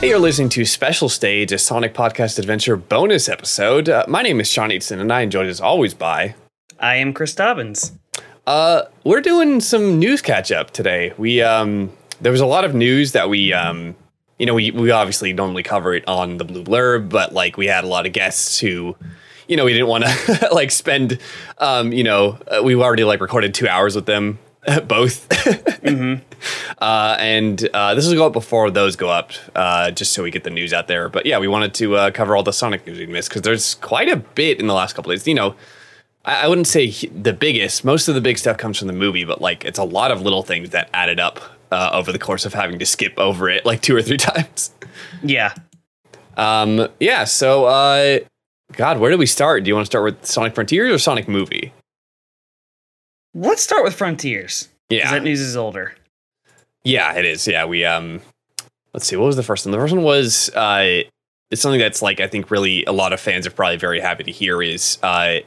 Hey, you're listening to Special Stage, a Sonic Podcast Adventure bonus episode. Uh, my name is Sean Eatson, and I enjoyed as always by. I am Chris Dobbins. Uh, we're doing some news catch up today. We um, there was a lot of news that we um, you know, we we obviously normally cover it on the Blue Blurb, but like we had a lot of guests who, you know, we didn't want to like spend, um, you know, uh, we already like recorded two hours with them both. mm-hmm. uh, and uh, this will go up before those go up, uh, just so we get the news out there. But yeah, we wanted to uh, cover all the Sonic news we missed because there's quite a bit in the last couple days. You know, I, I wouldn't say the biggest. Most of the big stuff comes from the movie, but like it's a lot of little things that added up uh, over the course of having to skip over it like two or three times. Yeah. Um. Yeah. So, uh, God, where do we start? Do you want to start with Sonic Frontiers or Sonic Movie? Let's start with Frontiers. Yeah. That news is older. Yeah, it is. Yeah, we um let's see, what was the first one? The first one was uh it's something that's like I think really a lot of fans are probably very happy to hear is uh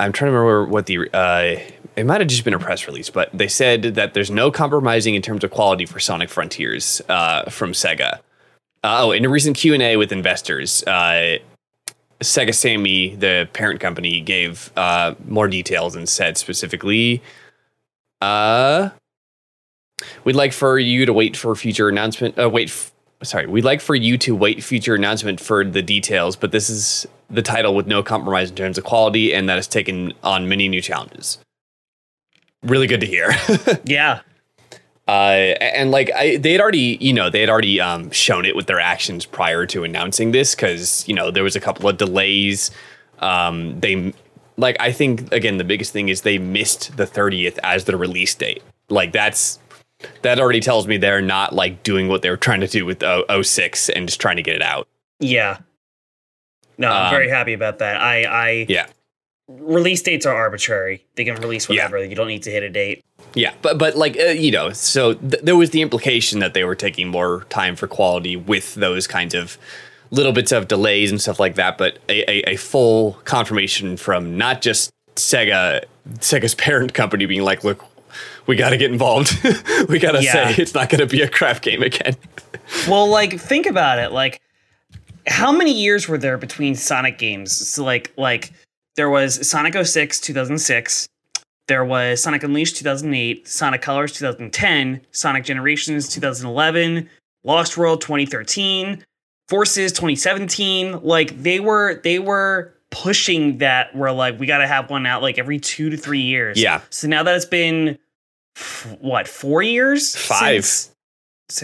I'm trying to remember what the uh it might have just been a press release, but they said that there's no compromising in terms of quality for Sonic Frontiers uh, from Sega. Uh, oh, in a recent Q and A with investors, uh, Sega Sammy, the parent company, gave uh, more details and said specifically, uh, "We'd like for you to wait for future announcement. Uh, wait, f- sorry, we'd like for you to wait future announcement for the details, but this is the title with no compromise in terms of quality, and that has taken on many new challenges." Really good to hear. yeah. Uh, and like I, they had already, you know, they had already um, shown it with their actions prior to announcing this because you know there was a couple of delays. Um, they like I think again the biggest thing is they missed the 30th as the release date. Like that's that already tells me they're not like doing what they were trying to do with o- 06 and just trying to get it out. Yeah. No, I'm Um, very happy about that. I, I Yeah. release dates are arbitrary. They can release whatever. You don't need to hit a date. Yeah, but but like uh, you know, so th- there was the implication that they were taking more time for quality with those kinds of little bits of delays and stuff like that. But a, a, a full confirmation from not just Sega, Sega's parent company being like, "Look, we got to get involved. we got to Yeah. say it's not going to be a crap game again." well, like think about it. Like, how many years were there between Sonic games? So like, like there was Sonic 06, 2006. There was Sonic Unleashed 2008, Sonic Colors 2010, Sonic Generations 2011, Lost World 2013, Forces 2017. Like they were they were pushing that we're like we got to have one out like every 2 to 3 years. Yeah. So now that it's been f- what, 4 years? Five. Since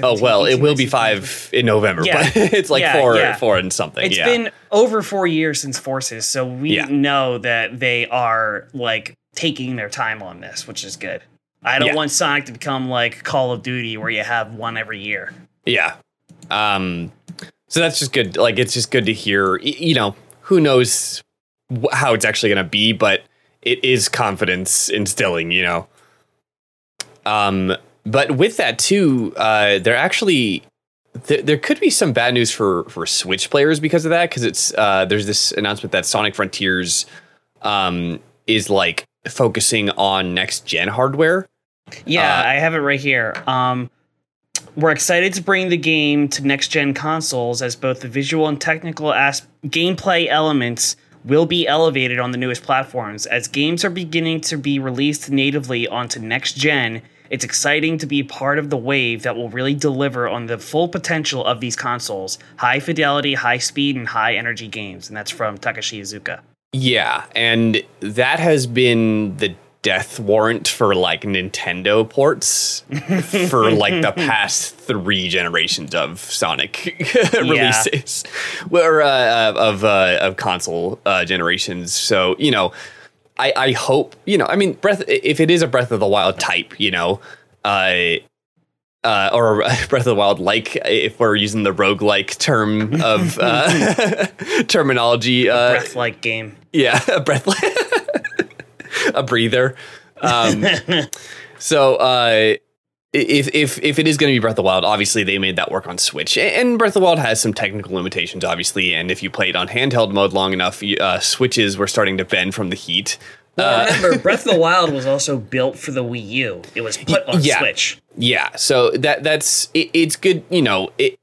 oh 17, well, it 18, will be 19, five in November, Yeah. but it's like Yeah, four, yeah. four and something. It's yeah. been over four years since Forces, so we know that they are like taking their time on this, which is good. I don't Yeah. want Sonic to become like Call of Duty, where you have one every year. Yeah. Um, so that's just good. Like, it's just good to hear. You know, who knows how it's actually going to be, but it is confidence instilling. You know. Um, but with that too, uh, there actually th- there could be some bad news for for Switch players because of that. Because it's uh, there's this announcement that Sonic Frontiers um, is like focusing on next gen hardware. Yeah, Uh, I have it right here. Um, we're excited to bring the game to next gen consoles as both the visual and technical as- gameplay elements will be elevated on the newest platforms. As games are beginning to be released natively onto next gen, it's exciting to be part of the wave that will really deliver on the full potential of these consoles high fidelity, high speed, and high energy games. And that's from Takashi Iizuka. Yeah, and that has been the death warrant for like Nintendo ports for like the past three generations of Sonic releases, or uh, of uh, of console uh, generations. So you know, I I hope you know. I mean, Breath if it is a Breath of the Wild type, you know, uh, uh, or Breath of the Wild, like if we're using the roguelike term of uh, terminology, uh, Breath like game. Yeah, a breath, a breather. Um, so uh, if if if it is going to be Breath of the Wild, obviously they made that work on Switch, and Breath of the Wild has some technical limitations, obviously. And if you played on handheld mode long enough, you- uh, switches were starting to bend from the heat. Well, remember, Breath of the Wild was also built for the Wii U. It was put on yeah. Switch. Yeah, so that that's it, it's good. You know, it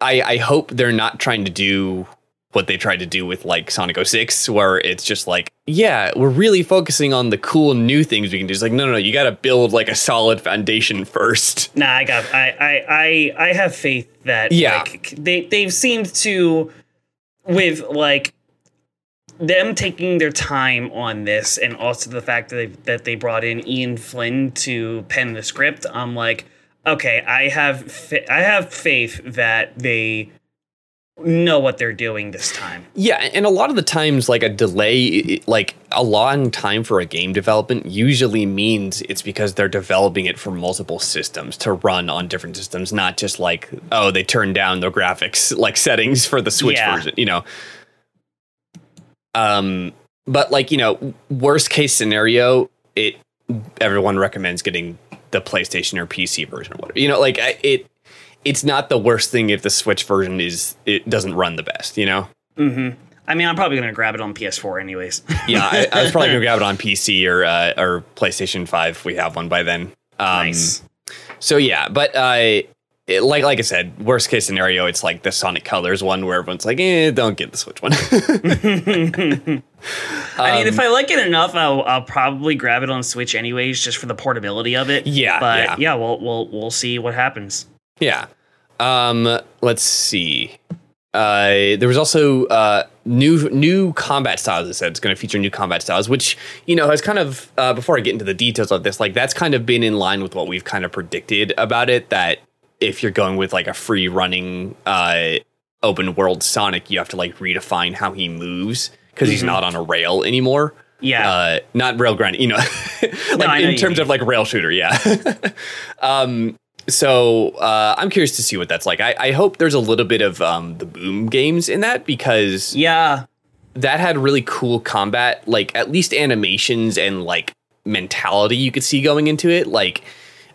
I, I hope they're not trying to do what they tried to do with like Sonic 06, where it's just like, yeah, we're really focusing on the cool new things we can do. It's like, no, no, no, you got to build like a solid foundation first. Nah, I got. I I I, I have faith that Yeah. like, they they've seemed to with like them taking their time on this, and also the fact that they, that they brought in Ian Flynn to pen the script. I'm like, okay, I have fa- I have faith that they know what they're doing this time. Yeah, and a lot of the times, like a delay, like a long time for a game development, usually means it's because they're developing it for multiple systems to run on different systems, not just like oh they turned down the graphics like settings for the Switch Yeah. version, you know. Um, but like you know, worst case scenario, it everyone recommends getting the PlayStation or PC version or whatever. You know, like it. It's not the worst thing if the Switch version is it doesn't run the best, you know. Mm-hmm. I mean, I'm probably gonna grab it on PS4 anyways. Yeah, I, I was probably gonna grab it on PC or uh, or PlayStation Five if we have one by then. Um, nice. So yeah, but uh, it, like like I said, worst case scenario, it's like the Sonic Colors one where everyone's like, eh, don't get the Switch one. I mean, if I like it enough, I'll, I'll probably grab it on Switch anyways, just for the portability of it. Yeah, but yeah. yeah, we'll we'll we'll see what happens. Yeah. Um, let's see. Uh, there was also uh, new new combat styles. It said it's going to feature new combat styles, which you know has kind of uh, before I get into the details of this, like that's kind of been in line with what we've kind of predicted about it. That if you're going with like a free running uh, open world Sonic, you have to like redefine how he moves because he's Mhm. not on a rail anymore. Yeah, Uh, not rail grind, you know, like I know in terms mean. of like rail shooter, yeah. um, so uh, I'm curious to see what that's like. I, I hope there's a little bit of um, the boom games in that because yeah, that had really cool combat, like at least animations and like mentality you could see going into it. Like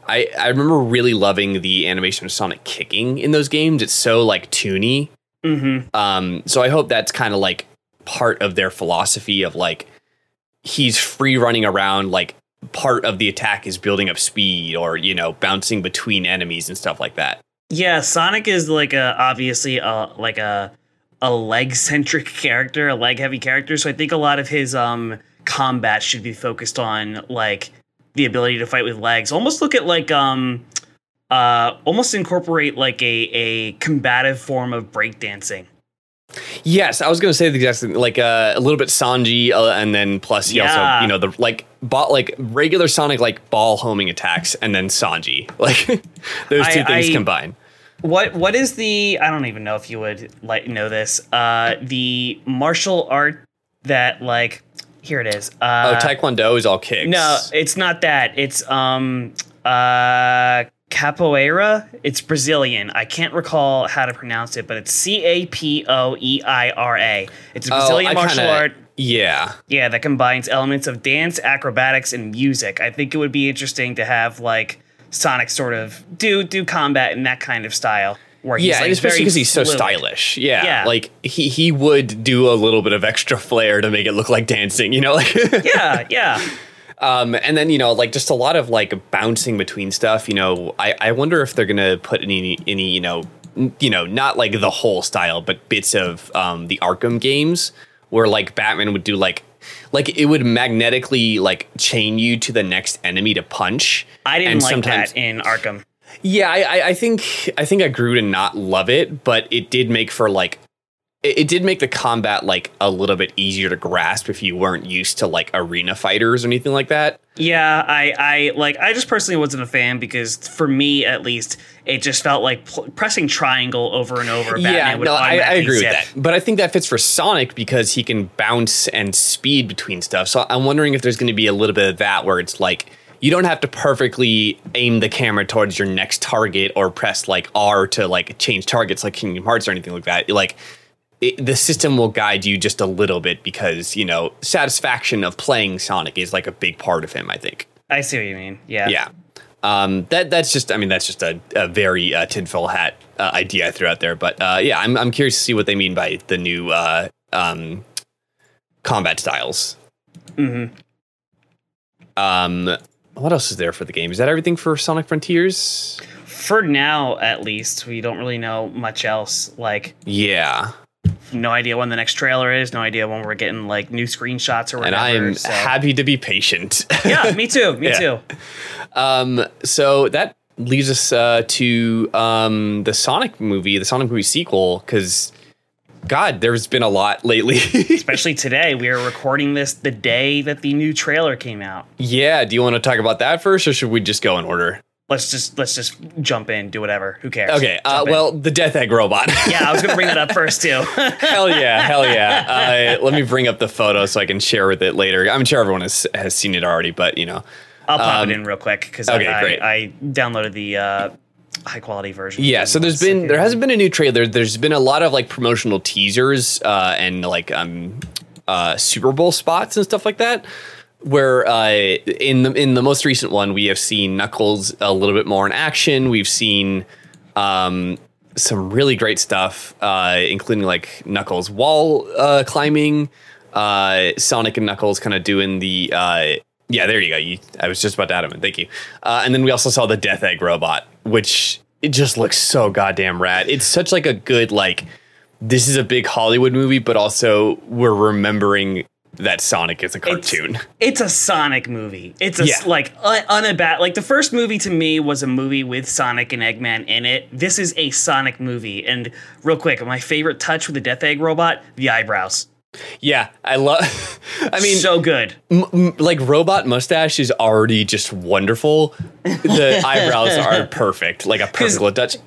I, I remember really loving the animation of Sonic kicking in those games. It's so like toony. mm-hmm. Um, so I hope that's kind of like part of their philosophy of like he's free running around like part of the attack is building up speed or you know bouncing between enemies and stuff like that. yeah. Sonic is like a obviously a like a a leg centric character, a leg heavy character. So I think a lot of his um combat should be focused on like the ability to fight with legs. Almost look at like um uh almost incorporate like a a combative form of breakdancing. Yes, I was going to say the exact same, like uh, a little bit Sanji, uh, and then plus he Yeah. also you know the like ball like regular Sonic like ball homing attacks, and then Sanji like those two I- things I- combined. What what is the I don't even know if you would like know this. Uh the martial art that like here it is. Oh, Uh Taekwondo is all kicks. No, it's not that. It's um uh capoeira. It's Brazilian. I can't recall how to pronounce it, but it's C A P O E I R A. It's a Oh, Brazilian I martial kinda- art. Yeah, Yeah, that combines elements of dance, acrobatics, and music. I think it would be interesting to have like Sonic sort of do do combat in that kind of style. Where he's, yeah, like, especially because he's so fluid. stylish. Yeah, Yeah. like he he would do a little bit of extra flair to make it look like dancing. You know, like Yeah, yeah. Um, and then you know, like just a lot of like bouncing between stuff. You know, I, I wonder if they're gonna put any any you know n- you know not like the whole style, but bits of um, the Arkham games where like Batman would do like like it would magnetically like chain you to the next enemy to punch. I didn't And like sometimes- that in Arkham. Yeah, I, I, I think I think I grew to not love it, but it did make for like it, it did make the combat like a little bit easier to grasp if you weren't used to like arena fighters or anything like that. Yeah, I, I like. I just personally wasn't a fan because, for me at least, it just felt like pl- pressing triangle over and over. Batman yeah, would no, I, I agree zip. with that. But I think that fits for Sonic because he can bounce and speed between stuff. So I'm wondering if there's going to be a little bit of that where it's like you don't have to perfectly aim the camera towards your next target or press like R to like change targets like Kingdom Hearts or anything like that. Like it, the system will guide you just a little bit because you know satisfaction of playing Sonic is like a big part of him. I think. I see what you mean. Yeah. Yeah. Um, that that's just I mean that's just a, a very uh, tinfoil hat uh, idea I threw out there, but uh, yeah, I'm I'm curious to see what they mean by the new uh, um, combat styles. hmm Um, what else is there for the game? Is that everything for Sonic Frontiers? For now, at least, we don't really know much else. Like, Yeah. No idea when the next trailer is. No idea when we're getting like new screenshots or whatever. And I am so- happy to be patient. yeah, me too. Me Yeah. too. Um, so that leads us uh, to um, the Sonic movie, the Sonic movie sequel, because God, there's been a lot lately. Especially today, we are recording this the day that the new trailer came out. yeah, do you want to talk about that first, or should we just go in order? Let's just let's just jump in, do whatever. Who cares? Okay. Uh, well, the Death Egg robot. yeah, I was gonna bring that up first too. hell yeah, hell yeah. Uh, let me bring up the photo so I can share with it later. I'm sure everyone has, has seen it already, but you know, I'll pop Um, it in real quick because okay, I, great. I, I downloaded the uh, high quality version. Yeah, so there's been there hasn't been a new trailer. There's been a lot of like promotional teasers uh, and like um uh Super Bowl spots and stuff like that. Where uh, in the in the most recent one, we have seen Knuckles a little bit more in action. We've seen um, some really great stuff, uh, including like Knuckles wall uh, climbing, uh, Sonic and Knuckles kind of doing the uh, yeah. There you go. You, I was just about to add him in. Thank you. Uh, and then we also saw the Death Egg robot, which it just looks so goddamn rad. It's such like a good like. This is a big Hollywood movie, but also we're remembering that Sonic is a cartoon. It's a Sonic movie. It's a Yeah. like un- unabat. Like the first movie to me was a movie with Sonic and Eggman in it. This is a Sonic movie. And real quick, my favorite touch with the Death Egg robot: the eyebrows. yeah, I love. I mean, so good. m- m- like robot mustache is already just wonderful. The eyebrows are perfect, like a perfect little touch.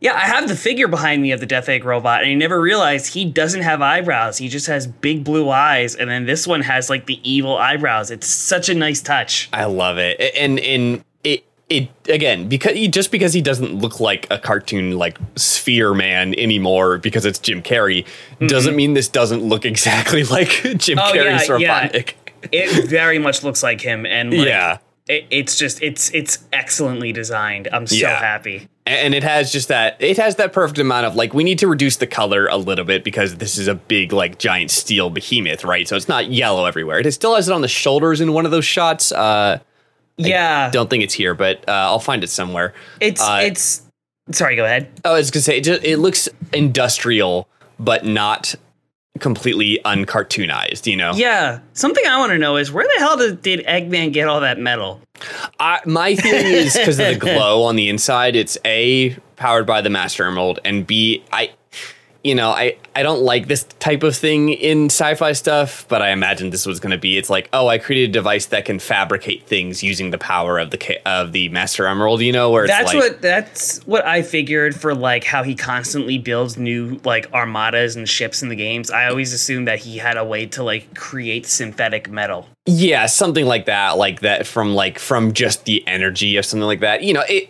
Yeah, I have the figure behind me of the Death Egg robot, and I never realized he doesn't have eyebrows. He just has big blue eyes, and then this one has like the evil eyebrows. It's such a nice touch. I love it, and and it it again because he, just because he doesn't look like a cartoon like Sphere Man anymore because it's Jim Carrey mm-hmm. doesn't mean this doesn't look exactly like Jim Oh, yeah, Carrey's yeah. Robotnik. It very much looks like him, and like, Yeah. It, it's just it's it's excellently designed. I'm so Yeah. happy. and it has just that it has that perfect amount of like we need to reduce the color a little bit because this is a big like giant steel behemoth right so it's not yellow everywhere it still has it on the shoulders in one of those shots uh Yeah, don't think it's here but uh, i'll find it somewhere it's uh, it's. Sorry, go ahead. oh i was gonna say it, just, it looks industrial but not completely uncartoonized you know Yeah, something I want to know is where the hell did, did Eggman get all that metal? I, my theory is because of the glow on the inside. It's a powered by the Master Emerald, and b I, you know, I I don't like this type of thing in sci-fi stuff, but I imagine this was going to be. It's like, oh, I created a device that can fabricate things using the power of the of the Master Emerald. You know, where it's That's like, what that's what I figured for like how he constantly builds new like armadas and ships in the games. I always assumed that he had a way to like create synthetic metal. Yeah, something like that, like that from like from just the energy of something like that. You know, it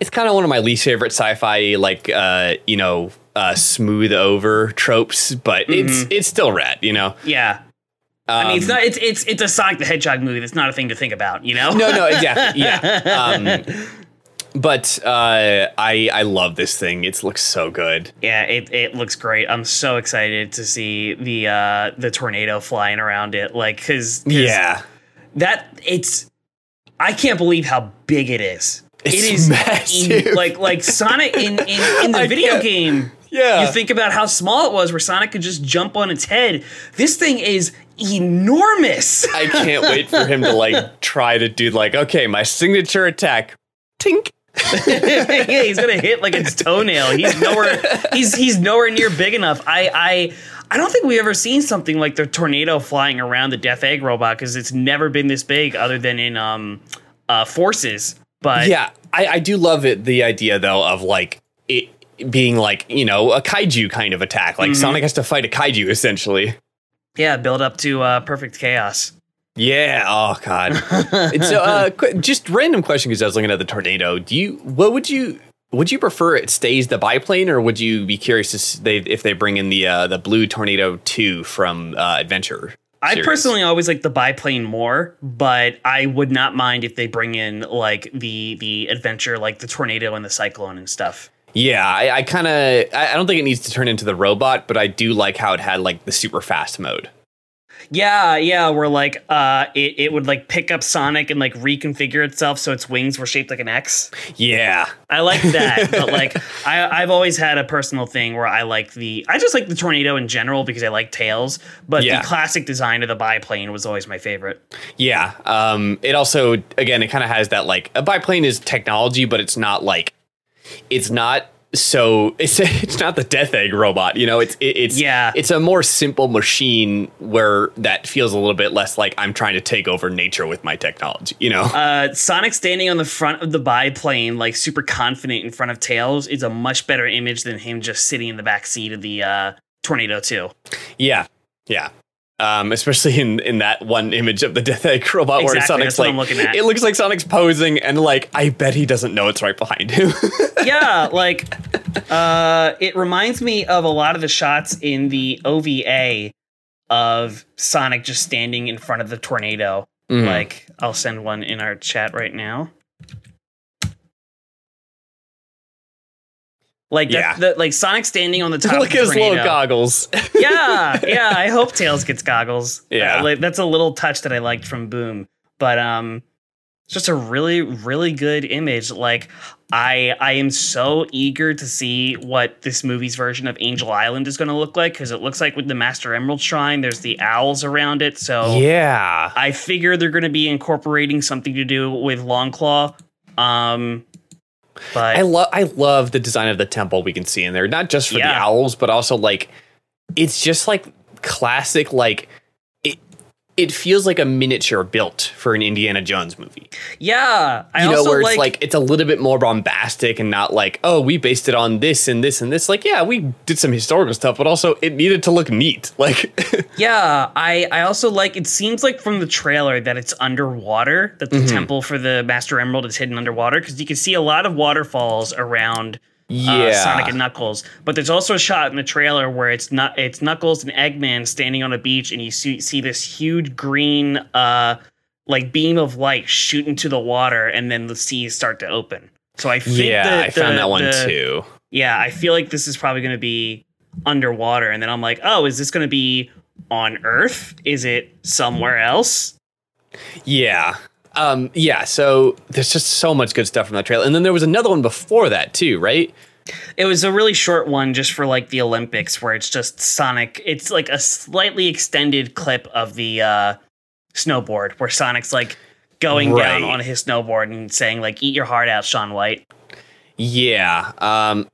it's kind of one of my least favorite sci-fi like uh, you know, uh smooth over tropes, but it's it's still rad, you know. Yeah. I mean, it's Um, not. It's it's it's a Sonic the Hedgehog movie. That's not a thing to think about, you know. No, no, exactly. Yeah. Um but uh I I love this thing. It looks so good. Yeah, it, it looks great. I'm so excited to see the uh the tornado flying around it. Like, because Yeah. that it's. I can't believe how big it is. It's it is massive. in- like like Sonic in in, in the I video can't- game. Yeah. You think about how small it was, where Sonic could just jump on its head. This thing is enormous. I can't wait for him to like try to do like, okay, my signature attack. Tink. yeah, he's gonna hit like its toenail. He's nowhere. He's he's nowhere near big enough. I I I don't think we've ever seen something like the tornado flying around the Death Egg robot because it's never been this big, other than in um uh Forces. But Yeah, I, I do love it. The idea though of like being like you know a kaiju kind of attack. Like Sonic has to fight a kaiju essentially. yeah, build up to uh, perfect chaos. Yeah. Oh God. so, uh, qu- just random question because I was looking at the tornado. Do you? What would you? Would you prefer it stays the biplane, or would you be curious to s- they, if they bring in the uh, the blue tornado two from uh, Adventure? I personally always like the biplane more, but I would not mind if they bring in like the the adventure, like the tornado and the cyclone and stuff. Yeah, I, I kind of. I, I don't think it needs to turn into the robot, but I do like how it had like the super fast mode. Yeah, yeah, where like uh it, it would like pick up Sonic and like reconfigure itself so its wings were shaped like an X. Yeah. I like that, but like I I've always had a personal thing where I like the I just like the tornado in general because I like tails, but Yeah. the classic design of the biplane was always my favorite. Yeah. Um, it also, again, it kind of has that like a biplane is technology, but it's not like, it's not so it's it's not the death egg robot you know it's it, it's Yeah. it's a more simple machine where that feels a little bit less like i'm trying to take over nature with my technology you know Uh, Sonic standing on the front of the biplane, like super confident in front of Tails, is a much better image than him just sitting in the back seat of the uh, Tornado 2. yeah yeah um, especially in, in that one image of the Death Egg robot where Sonic's like, it looks like Sonic's posing, and like, I bet he doesn't know it's right behind him. yeah, like uh, it reminds me of a lot of the shots in the OVA of Sonic just standing in front of the tornado. Mhm. Like, I'll send one in our chat right now. Like Yeah. that, the, like Sonic standing on the top. look at his little goggles. yeah, yeah. I hope Tails gets goggles. Yeah. Uh, like, that's a little touch that I liked from Boom. But um, it's just a really, really good image. Like I, I am so eager to see what this movie's version of Angel Island is going to look like because it looks like with the Master Emerald Shrine, there's the owls around it. So yeah. I figure they're going to be incorporating something to do with Longclaw. Um, but I love I love the design of the temple we can see in there, not just for the owls, but also like it's just like classic like it feels like a miniature built for an Indiana Jones movie. yeah, I You know, also where like, it's like it's a little bit more bombastic and not like, oh, we based it on this and this and this. Like, yeah, we did some historical stuff, but also it needed to look neat. Like Yeah, I I also like it seems like from the trailer that it's underwater, that the Mhm. temple for the Master Emerald is hidden underwater because you can see a lot of waterfalls around uh, Yeah. Sonic and Knuckles. But there's also a shot in the trailer where it's not it's Knuckles and Eggman standing on a beach and you see see this huge green uh like beam of light shoot into the water and then the seas start to open. So I think Yeah, the- I found that one the- too. yeah, I feel like this is probably going to be underwater. And then I'm like, oh, is this going to be on Earth? Is it somewhere else? Yeah. Um, yeah, so there's just so much good stuff from that trailer. And then there was another one before that too, right? It was a really short one just for like the Olympics where it's just Sonic. It's like a slightly extended clip of the uh, snowboard where Sonic's like going down on his snowboard and saying like, eat your heart out, Shaun White. Yeah. Um,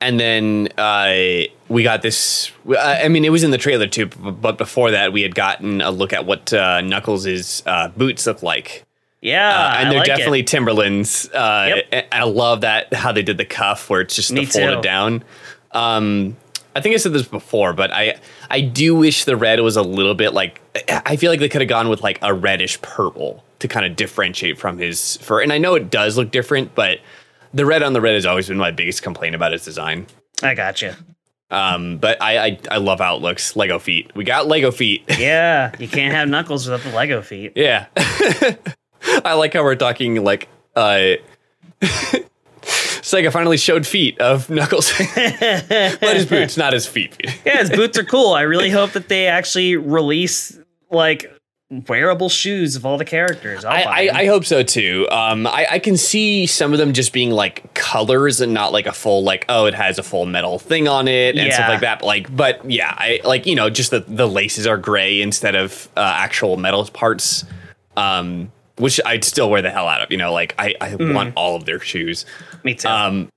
and then uh, we got this. I I mean, it was in the trailer too, but before that, we had gotten a look at what uh, Knuckles' uh, boots look like. Yeah. Uh, and they're like it. definitely Timberlands. Uh, Yep. I love that how they did the cuff where it's just Me the folded too. down. Um, I think I said this before, but I I do wish the red was a little bit like I feel like they could have gone with like a reddish purple to kind of differentiate from his fur. And I know it does look different, but the red on the red has always been my biggest complaint about his design. I got you. Um, but I, I I love how it looks. Lego feet. We got Lego feet. Yeah. You can't have Knuckles without the Lego feet. Yeah. I like how we're talking like uh Sega finally showed feet of Knuckles. but his boots, not his feet. yeah, his boots are cool. I really hope that they actually release like wearable shoes of all the characters. I'll I, I, hope so too. Um, I, I can see some of them just being like colors and not like a full like oh it has a full metal thing on it and stuff like that. But like, but yeah, I like you know just the the laces are gray instead of uh, actual metal parts. Um, which I'd still wear the hell out of. You know, like I I Mm. want all of their shoes. Me too. Um,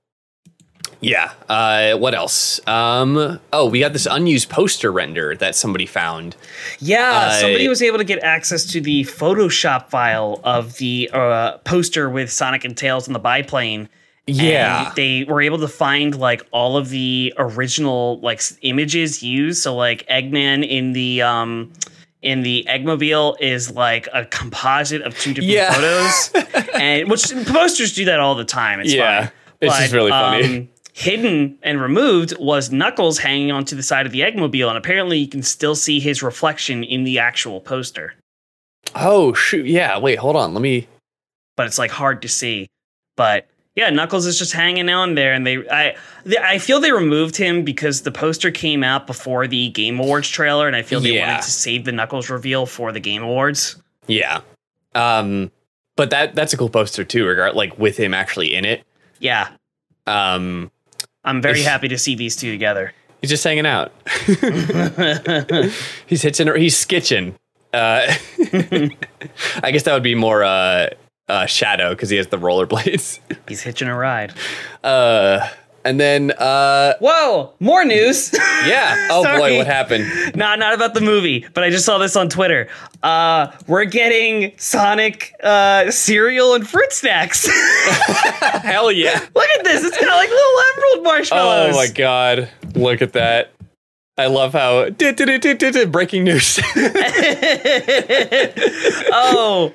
yeah. Uh, what else? Um, oh, we got this unused poster render that somebody found. yeah, I- somebody was able to get access to the Photoshop file of the uh, poster with Sonic and Tails on the biplane. Yeah. They were able to find like all of the original like images used. So like Eggman in the um in the Eggmobile is like a composite of two different Yeah. photos, and which posters do that all the time. It's Yeah. fine. It's just really funny. um, hidden and removed was Knuckles hanging onto the side of the Eggmobile, and apparently you can still see his reflection in the actual poster, Oh shoot! Yeah. Wait. Hold on. Let me. but it's like hard to see. But Yeah, Knuckles is just hanging on there, and they I th- I feel they removed him because the poster came out before the Game Awards trailer, and I feel they Yeah. wanted to save the Knuckles reveal for the Game Awards. Yeah. Um, but that that's a cool poster too, regard like with him actually in it. Yeah, Um, I'm very happy to see these two together. he's just hanging out. he's hitching. He's skitching. Uh, I guess that would be more uh, uh, Shadow because he has the rollerblades. He's hitching a ride. Uh, and then uh, Whoa, more news. yeah. Oh boy, what happened? no, not about the movie, but I just saw this on Twitter. Uh, we're getting Sonic uh, cereal and fruit snacks. Hell yeah! Look at this. It's got like little emerald marshmallows. Oh my god, look at that. I love how breaking news. oh,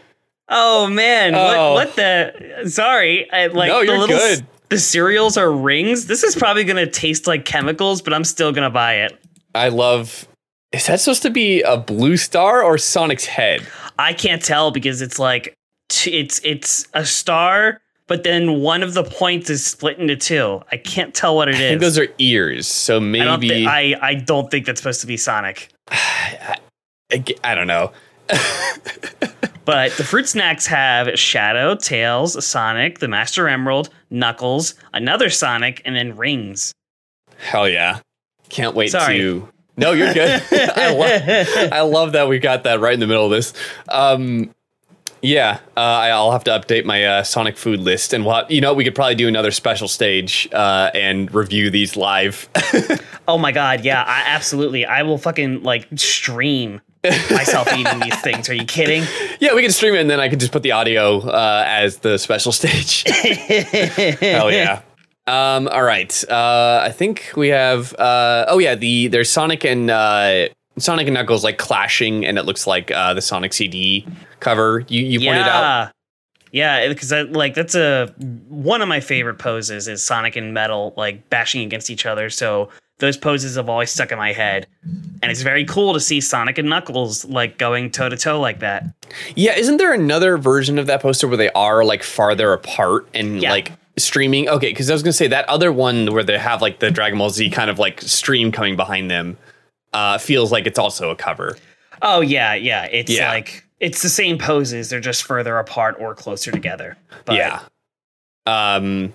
oh man, Oh. what what the? Sorry, I, like No, the you're little good. the cereals are rings. This is probably gonna taste like chemicals, but I'm still gonna buy it. I love. Is that supposed to be a blue star or Sonic's head? I can't tell because it's like t- it's it's a star, but then one of the points is split into two. I can't tell what it I think those are ears, so I don't, maybe I, I don't think that's supposed to be Sonic. I, I don't know. But the fruit snacks have Shadow, Tails, Sonic, the Master Emerald, Knuckles, another Sonic, and then rings. Hell yeah! Can't wait Sorry. to. No, you're good. I love. I love that we got that right in the middle of this. Um, yeah, uh, I'll have to update my uh, Sonic food list, and what you know, we could probably do another special stage uh, and review these live. Oh my god, yeah, I, absolutely. I will fucking like stream myself eating these things. Are you kidding? yeah, we can stream it, and then I can just put the audio uh, as the special stage. Hell yeah. Um, all right. Uh, I think we have. Uh, oh yeah, the there's Sonic and uh, Sonic and Knuckles like clashing, and it looks like uh, the Sonic CD cover you you pointed out. yeah. Yeah, because like that's a one of my favorite poses is Sonic and Metal like bashing against each other. So those poses have always stuck in my head, and it's very cool to see Sonic and Knuckles like going toe to toe like that. Yeah, isn't there another version of that poster where they are like farther apart and Yeah. like streaming? Okay, because I was gonna say that other one where they have like the Dragon Ball Z kind of like stream coming behind them uh, feels like it's also a cover. Oh yeah, yeah. It's Yeah. like it's the same poses. They're just further apart or closer together. But yeah. Um,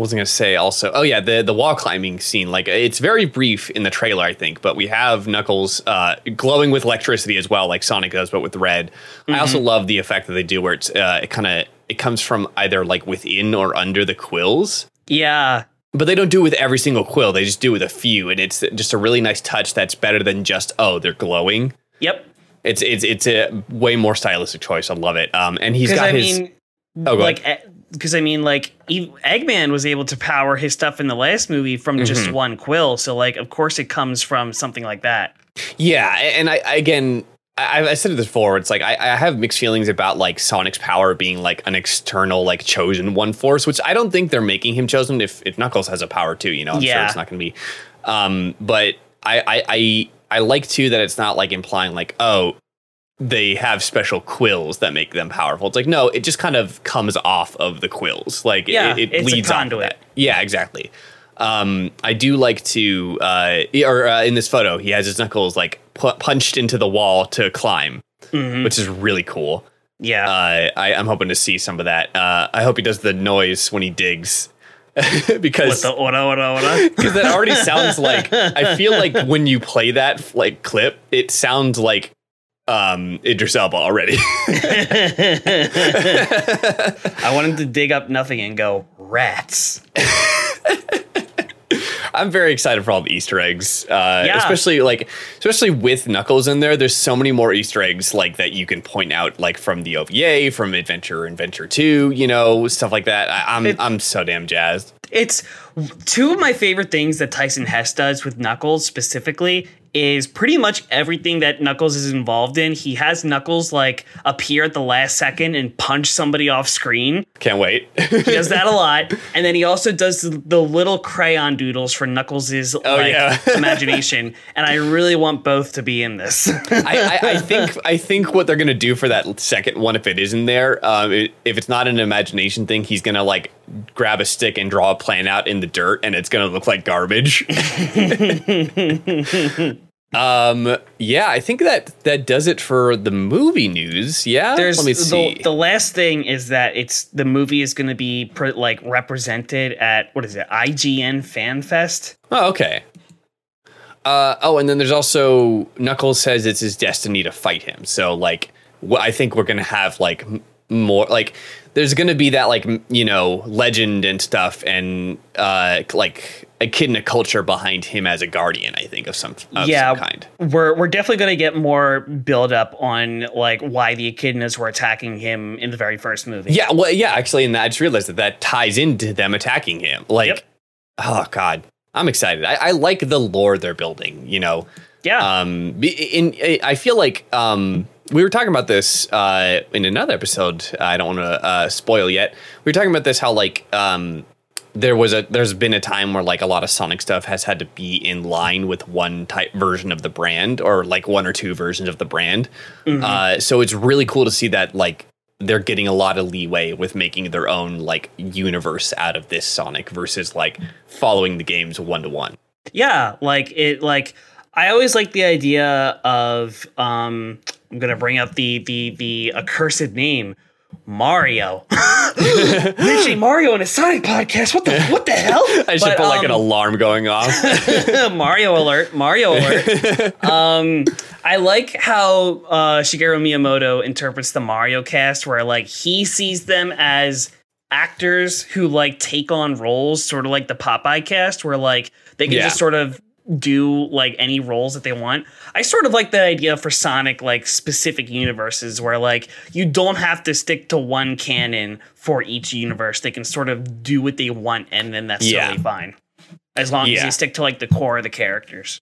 what was I gonna say? Also, oh yeah, the the wall climbing scene. Like it's very brief in the trailer, I think, but we have Knuckles uh, glowing with electricity as well, like Sonic does, but with red. I also love the effect that they do, where it's uh, it kind of it comes from either like within or under the quills. yeah, But they don't do it with every single quill. They just do it with a few, and it's just a really nice touch. That's better than just oh they're glowing. yep. It's it's it's a way more stylistic choice. I love it. Um, and he's got I his. mean, Oh, like because I mean, like e- Eggman was able to power his stuff in the last movie from Mm-hmm. just one quill. So like, of course, it comes from something like that. Yeah, and I I- again, I, I said it before. It's like I, I have mixed feelings about like Sonic's power being like an external, like chosen one force, which I don't think they're making him chosen. If if Knuckles has a power too, you know, I'm sure Yeah. it's not going to be. Um, but I, I I I like too that it's not like implying like oh they have special quills that make them powerful. It's like no, it just kind of comes off of the quills. Like it- Yeah, it, leads off of that. Yeah, exactly. Um, I do like to, uh, or uh, in this photo, he has his knuckles like pu- punched into the wall to climb, Mhm. which is really cool. Yeah, Uh, I, I'm hoping to see some of that. Uh, I hope he does the noise when he digs, because the what what what? because that already sounds like. I feel like when you play that like clip, it sounds like um Idris Elba already. I wanted to dig up nothing and go rats. I'm very excited for all the Easter eggs, uh, Yeah. especially like especially with Knuckles in there. There's so many more Easter eggs like that you can point out, like from the OVA, from Adventure Adventure Two, you know, stuff like that. I, I'm It- I'm so damn jazzed. It's two of my favorite things that Tyson Hesse does with Knuckles specifically is pretty much everything that Knuckles is involved in. He has Knuckles like appear at the last second and punch somebody off screen. Can't wait. He does that a lot, and then he also does the, little crayon doodles for Knuckles' Oh, like yeah. imagination. And I really want both to be in this. I, I, I think I think what they're gonna do for that second one, if it is in there, um, it, if it's not an imagination thing, he's gonna like grab a stick and draw a plan out in the dirt, and it's gonna look like garbage. um, yeah, I think that that does it for the movie news. Yeah, There's let me see. The, the last thing is that it's the movie is going to be pr- like represented at what is it IGN Fan Fest. oh, okay. Uh, oh, and then there's also Knuckles says it's his destiny to fight him. So like, wh- I think we're gonna have like more like there's gonna be that like you know legend and stuff and uh like echidna culture behind him as a guardian. I think of some of yeah, some kind. we're we're definitely going to get more build up on like why the echidnas were attacking him in the very first movie. Yeah, well, yeah, actually, and I just realized that that ties into them attacking him. Like, Yep. oh god, I'm excited. I, I like the lore they're building. You know, yeah. um in, i feel like um we were talking about this uh in another episode i don't want to uh spoil yet. We were talking about this how like um there was a there's been a time where like a lot of sonic stuff has had to be in line with one type version of the brand or like one or two versions of the brand. Uh so it's really cool to see that like they're getting a lot of leeway with making their own like universe out of this sonic versus like following the games one to one. Yeah, like it like I always like the idea of um I'm gonna bring up the the the accursed name. Mario. Mentioning Mario in a Sonic podcast. What the what the hell? i should But, put like an um, alarm going off Mario alert! Mario alert! um, I like how uh, Shigeru Miyamoto interprets the Mario cast, where like he sees them as actors who like take on roles, sort of like the Popeye cast, where like they can Yeah. just sort of do like any roles that they want. I sort of like the idea for Sonic like specific universes where like you don't have to stick to one canon for each universe. They can sort of do what they want and then that's Yeah. totally fine. As long as Yeah. you stick to like the core of the characters.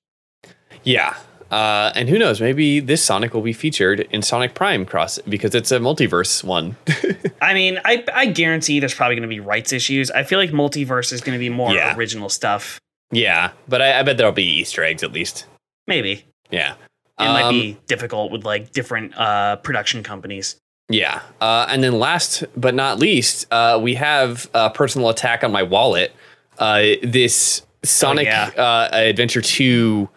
Yeah. Uh, and who knows? Maybe this Sonic will be featured in Sonic Prime Cross because it's a multiverse one. I mean, I I guarantee there's probably going to be rights issues. I feel like multiverse is going to be more Yeah. original stuff. Yeah, but I, I bet there'll be Easter eggs at least. Maybe Yeah. it might Um, be difficult with like different uh, production companies. Yeah. Uh, and then last but not least, uh, we have a personal attack on my wallet. Uh, this Sonic yeah. uh, Adventure 2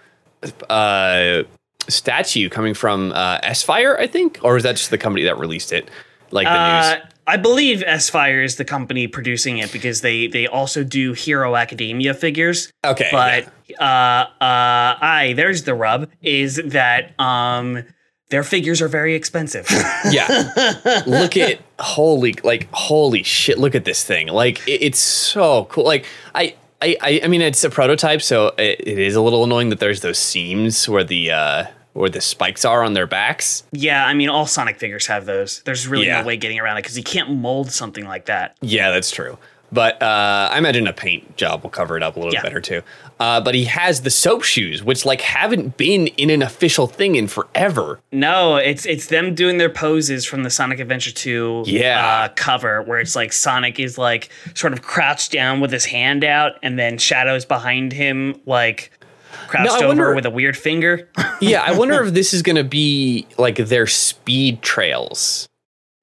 uh, statue coming from uh, S-Fire, I think? Or is that just the company that released it? Like the Uh, news? I believe S-Fire is the company producing it because they they also do Hero Academia figures. Okay. But uh, uh, I there's the rub is that um their figures are very expensive. yeah look at holy like holy shit look at this thing like it, it's so cool like I, I i i mean it's a prototype so it, it is a little annoying that there's those seams where the uh where the spikes are on their backs yeah, I mean all Sonic figures have those. There's really Yeah. no way getting around it because you can't mold something like that. yeah that's true but uh i imagine a paint job will cover it up a little Yeah. better too uh but he has the soap shoes which like haven't been in an official thing in forever No, it's it's them doing their poses from the Sonic Adventure 2 Yeah. uh, cover where it's like Sonic is like sort of crouched down with his hand out and then Shadow's behind him like crouched over wonder- with a weird finger. yeah, I wonder if this is going to be like their speed trails.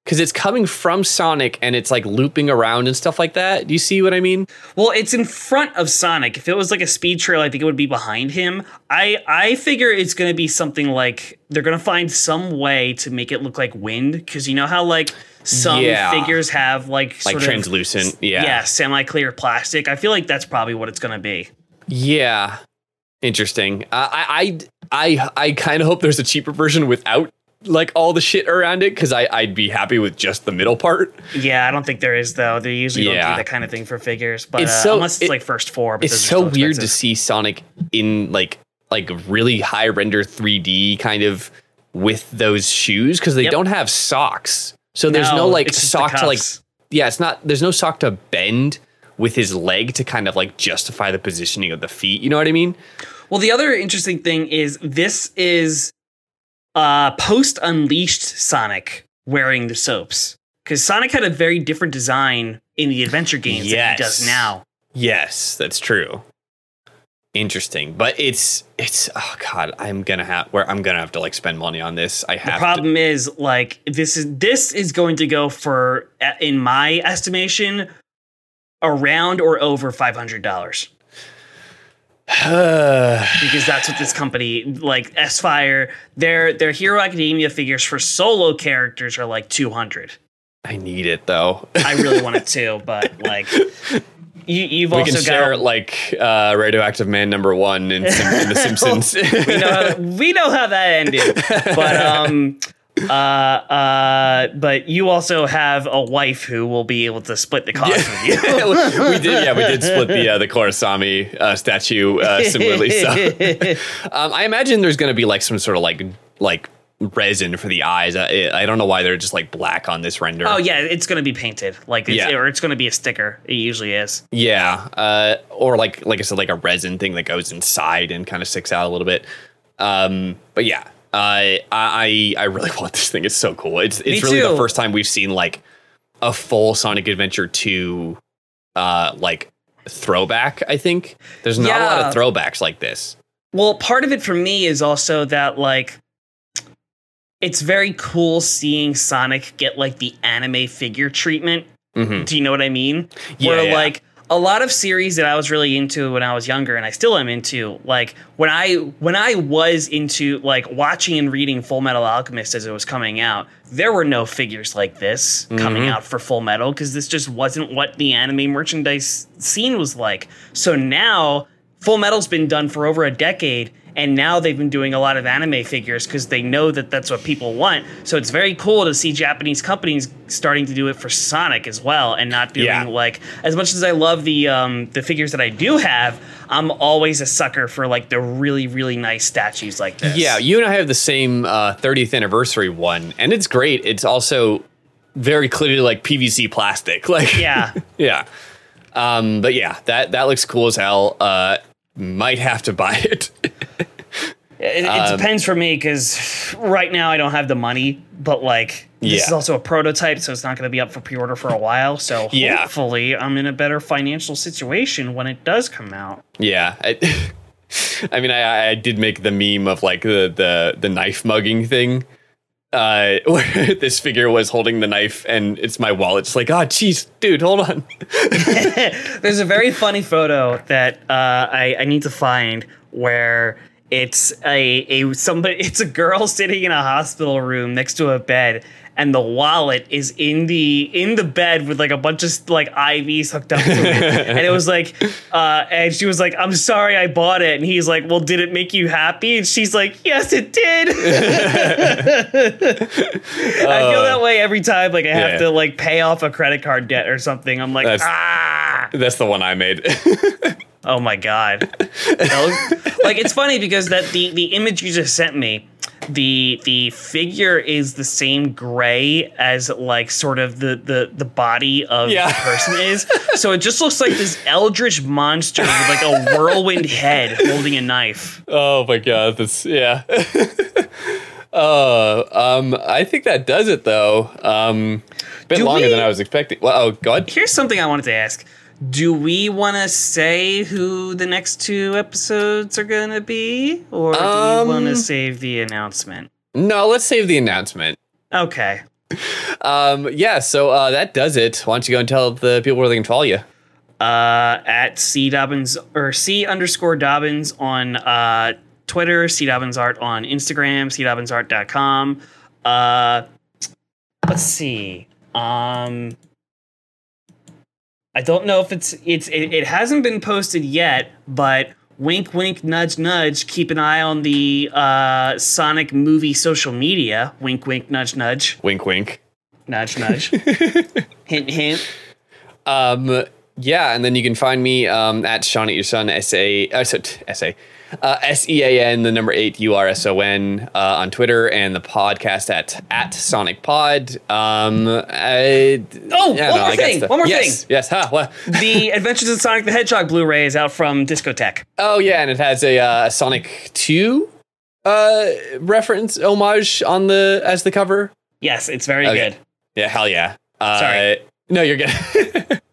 Because it's coming from Sonic and it's like looping around and stuff like that. Do you see what I mean? well, it's in front of Sonic. If it was like a speed trail, I think it would be behind him. I I figure it's going to be something like they're going to find some way to make it look like wind because you know how like some Yeah. figures have like Like sort of translucent. Yeah. yeah, semi-clear plastic. I feel like that's probably what it's going to be. Yeah. Interesting. Uh, I I I, I kind of hope there's a cheaper version without like all the shit around it because I I'd be happy with just the middle part. Yeah, I don't think there is though. They usually don't do that kind of thing for figures, but It's uh, so- unless it's it- like first four. But It's are so weird to see Sonic in like like really high render 3D kind of with those shoes because they Yep. don't have socks. So there's no, like just the sock to like yeah, it's not there's no sock to bend with his leg to kind of like justify the positioning of the feet. You know what I mean? Well, the other interesting thing is this is uh post Unleashed Sonic wearing the soaps. Because Sonic had a very different design in the adventure games than he does now. Yes, that's true. Interesting, but it's it's oh god, I'm gonna have where I'm gonna have to like spend money on this. I have. The problem is like this is this is going to go for in my estimation around or over five hundred dollars because that's what this company like S Fire their their Hero Academia figures for solo characters are like two hundred. I need it though. I really want it too, but like you, you've we also can share got like uh, radioactive man number one in, Sim- in The Simpsons. we know how, we know how that ended, but um. Uh, uh, but you also have a wife who will be able to split the cost with you. we did, yeah, we did split the uh, the Korosami uh, statue uh, similarly. So, um, I imagine there's going to be like some sort of like like resin for the eyes. I, I don't know why they're just like black on this render. Oh yeah, it's gonna be painted like, it's, Yeah. or it's gonna be a sticker. It usually is. Yeah, uh, or like like I said, like a resin thing that goes inside and kind of sticks out a little bit. Um, but yeah, uh, I I really want this thing. It's so cool. It's it's really the first time we've seen like a full Sonic Adventure two, uh, like throwback. I think there's not a lot of throwbacks like this. Well, part of it for me is also that like it's very cool seeing Sonic get like the anime figure treatment. hmm Do you know what I mean? Yeah, Where yeah. like a lot of series that I was really into when I was younger and I still am into, like when I when I was into like watching and reading Fullmetal Alchemist as it was coming out, there were no figures like this coming Mm-hmm. out for Full Metal because this just wasn't what the anime merchandise scene was like. So now Full Metal's been done for over a decade and now they've been doing a lot of anime figures because they know that that's what people want. So it's very cool to see Japanese companies starting to do it for Sonic as well, and not doing Yeah. like as much as I love the um, the figures that I do have. I'm always a sucker for like the really really nice statues like this. Yeah, you and I have the same uh, 30th anniversary one, and it's great. It's also very clearly like PVC plastic. Like yeah. yeah. Um, but yeah, that that looks cool as hell. Uh, might have to buy it. It, it Um, depends for me because right now I don't have the money, but like this Yeah. is also a prototype, so it's not going to be up for pre-order for a while. So Yeah. hopefully I'm in a better financial situation when it does come out. yeah. I, I mean, I, I did make the meme of like the the the knife mugging thing. Uh, where this figure was holding the knife, and it's my wallet. It's like, oh, jeez, dude, hold on. There's a very funny photo that uh, I, I need to find where it's a, a somebody it's a girl sitting in a hospital room next to a bed and the wallet is in the in the bed with like a bunch of like IVs hooked up to it. and it was like uh and she was like, I'm sorry I bought it. And he's like, Well, did it make you happy? And she's like, Yes, it did. I feel that way every time like I have yeah. to like pay off a credit card debt or something. I'm like, That's- ah That's the one I made. Oh my god! Like it's funny because that the the image you just sent me, the the figure is the same gray as like sort of the the the body of Yeah. the person is. So it just looks like this eldritch monster with like a whirlwind head holding a knife. oh my god, that's yeah. Uh, um, I think that does it though. Um, bit Do longer we- than I was expecting. Well, oh god. Here's something I wanted to ask. Do we want to say who the next two episodes are going to be? Or do Um, we want to save the announcement? No, let's save the announcement. Okay. Um, yeah, so uh, that does it. Why don't you go and tell the people where they can follow you? uh, at C Dobbins or C underscore Dobbins on uh, Twitter, C Dobbins Art on Instagram, cdobbinsart.com. Uh, let's see. Um, I don't know if it's it's it, it hasn't been posted yet, but wink wink nudge nudge keep an eye on the uh, Sonic movie social media. Wink wink nudge nudge. Wink, wink. nudge nudge. Hint hint. Um, yeah, and then you can find me um, at Sean at your son S A uh, so, S A uh, S E A N the number eight U R S O N uh, on Twitter and the podcast at at Sonic Pod. Um, I, Oh, yeah, one more I thing, stuff. one more yes, thing. Yes, huh, what? the Adventures of Sonic the Hedgehog Blu-ray is out from Discotek. Oh yeah, and it has a uh, Sonic Two uh, reference homage on the as the cover. Yes, it's very Okay. good. Yeah, hell yeah. Uh, Sorry. No, you're good.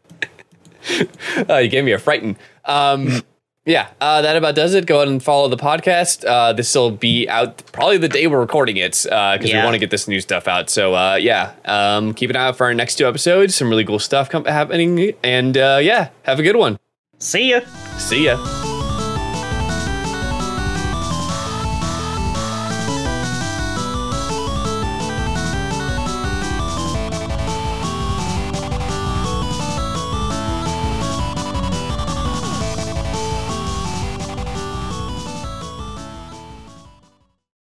uh, you gave me a frighten. Um, yeah, uh, that about does it. Go ahead and follow the podcast. Uh, this will be out probably the day we're recording it because we Yeah. want to get this new stuff out. So uh, yeah, um, keep an eye out for our next two episodes. Some really cool stuff com- happening. And uh, yeah, have a good one. See ya. See ya.